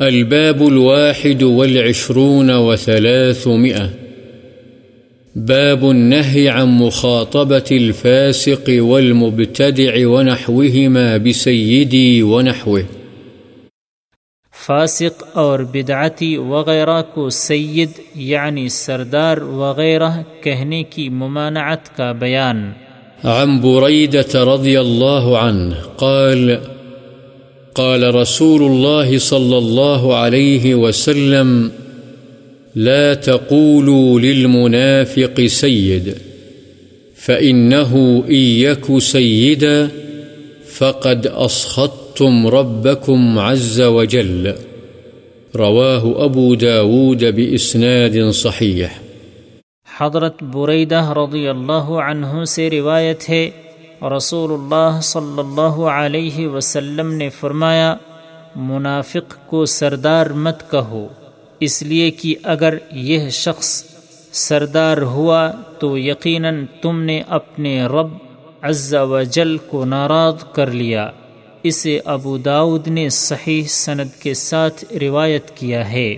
الباب الواحد والعشرون وثلاثمئة باب النهي عن مخاطبة الفاسق والمبتدع ونحوهما بسيدي ونحوه. فاسق اور بدعتی وغیرہ کو سید یعنی سردار وغیرہ کہنے کی ممانعت کا بیان. عن بريدة رضي الله عنه قال قال رسول الله صلى الله عليه وسلم، لا تقولوا للمنافق سيد فإنه إن يك سيدا فقد أسخطتم ربكم عز وجل. رواه أبو داود بإسناد صحيح. حضرت بریدہ رضی اللہ عنہ سے روایت ہے رسول اللہ صلی اللہ علیہ وسلم نے فرمایا، منافق کو سردار مت کہو، اس لیے کہ اگر یہ شخص سردار ہوا تو یقیناً تم نے اپنے رب عز و جل کو ناراض کر لیا۔ اسے ابو داود نے صحیح سند کے ساتھ روایت کیا ہے۔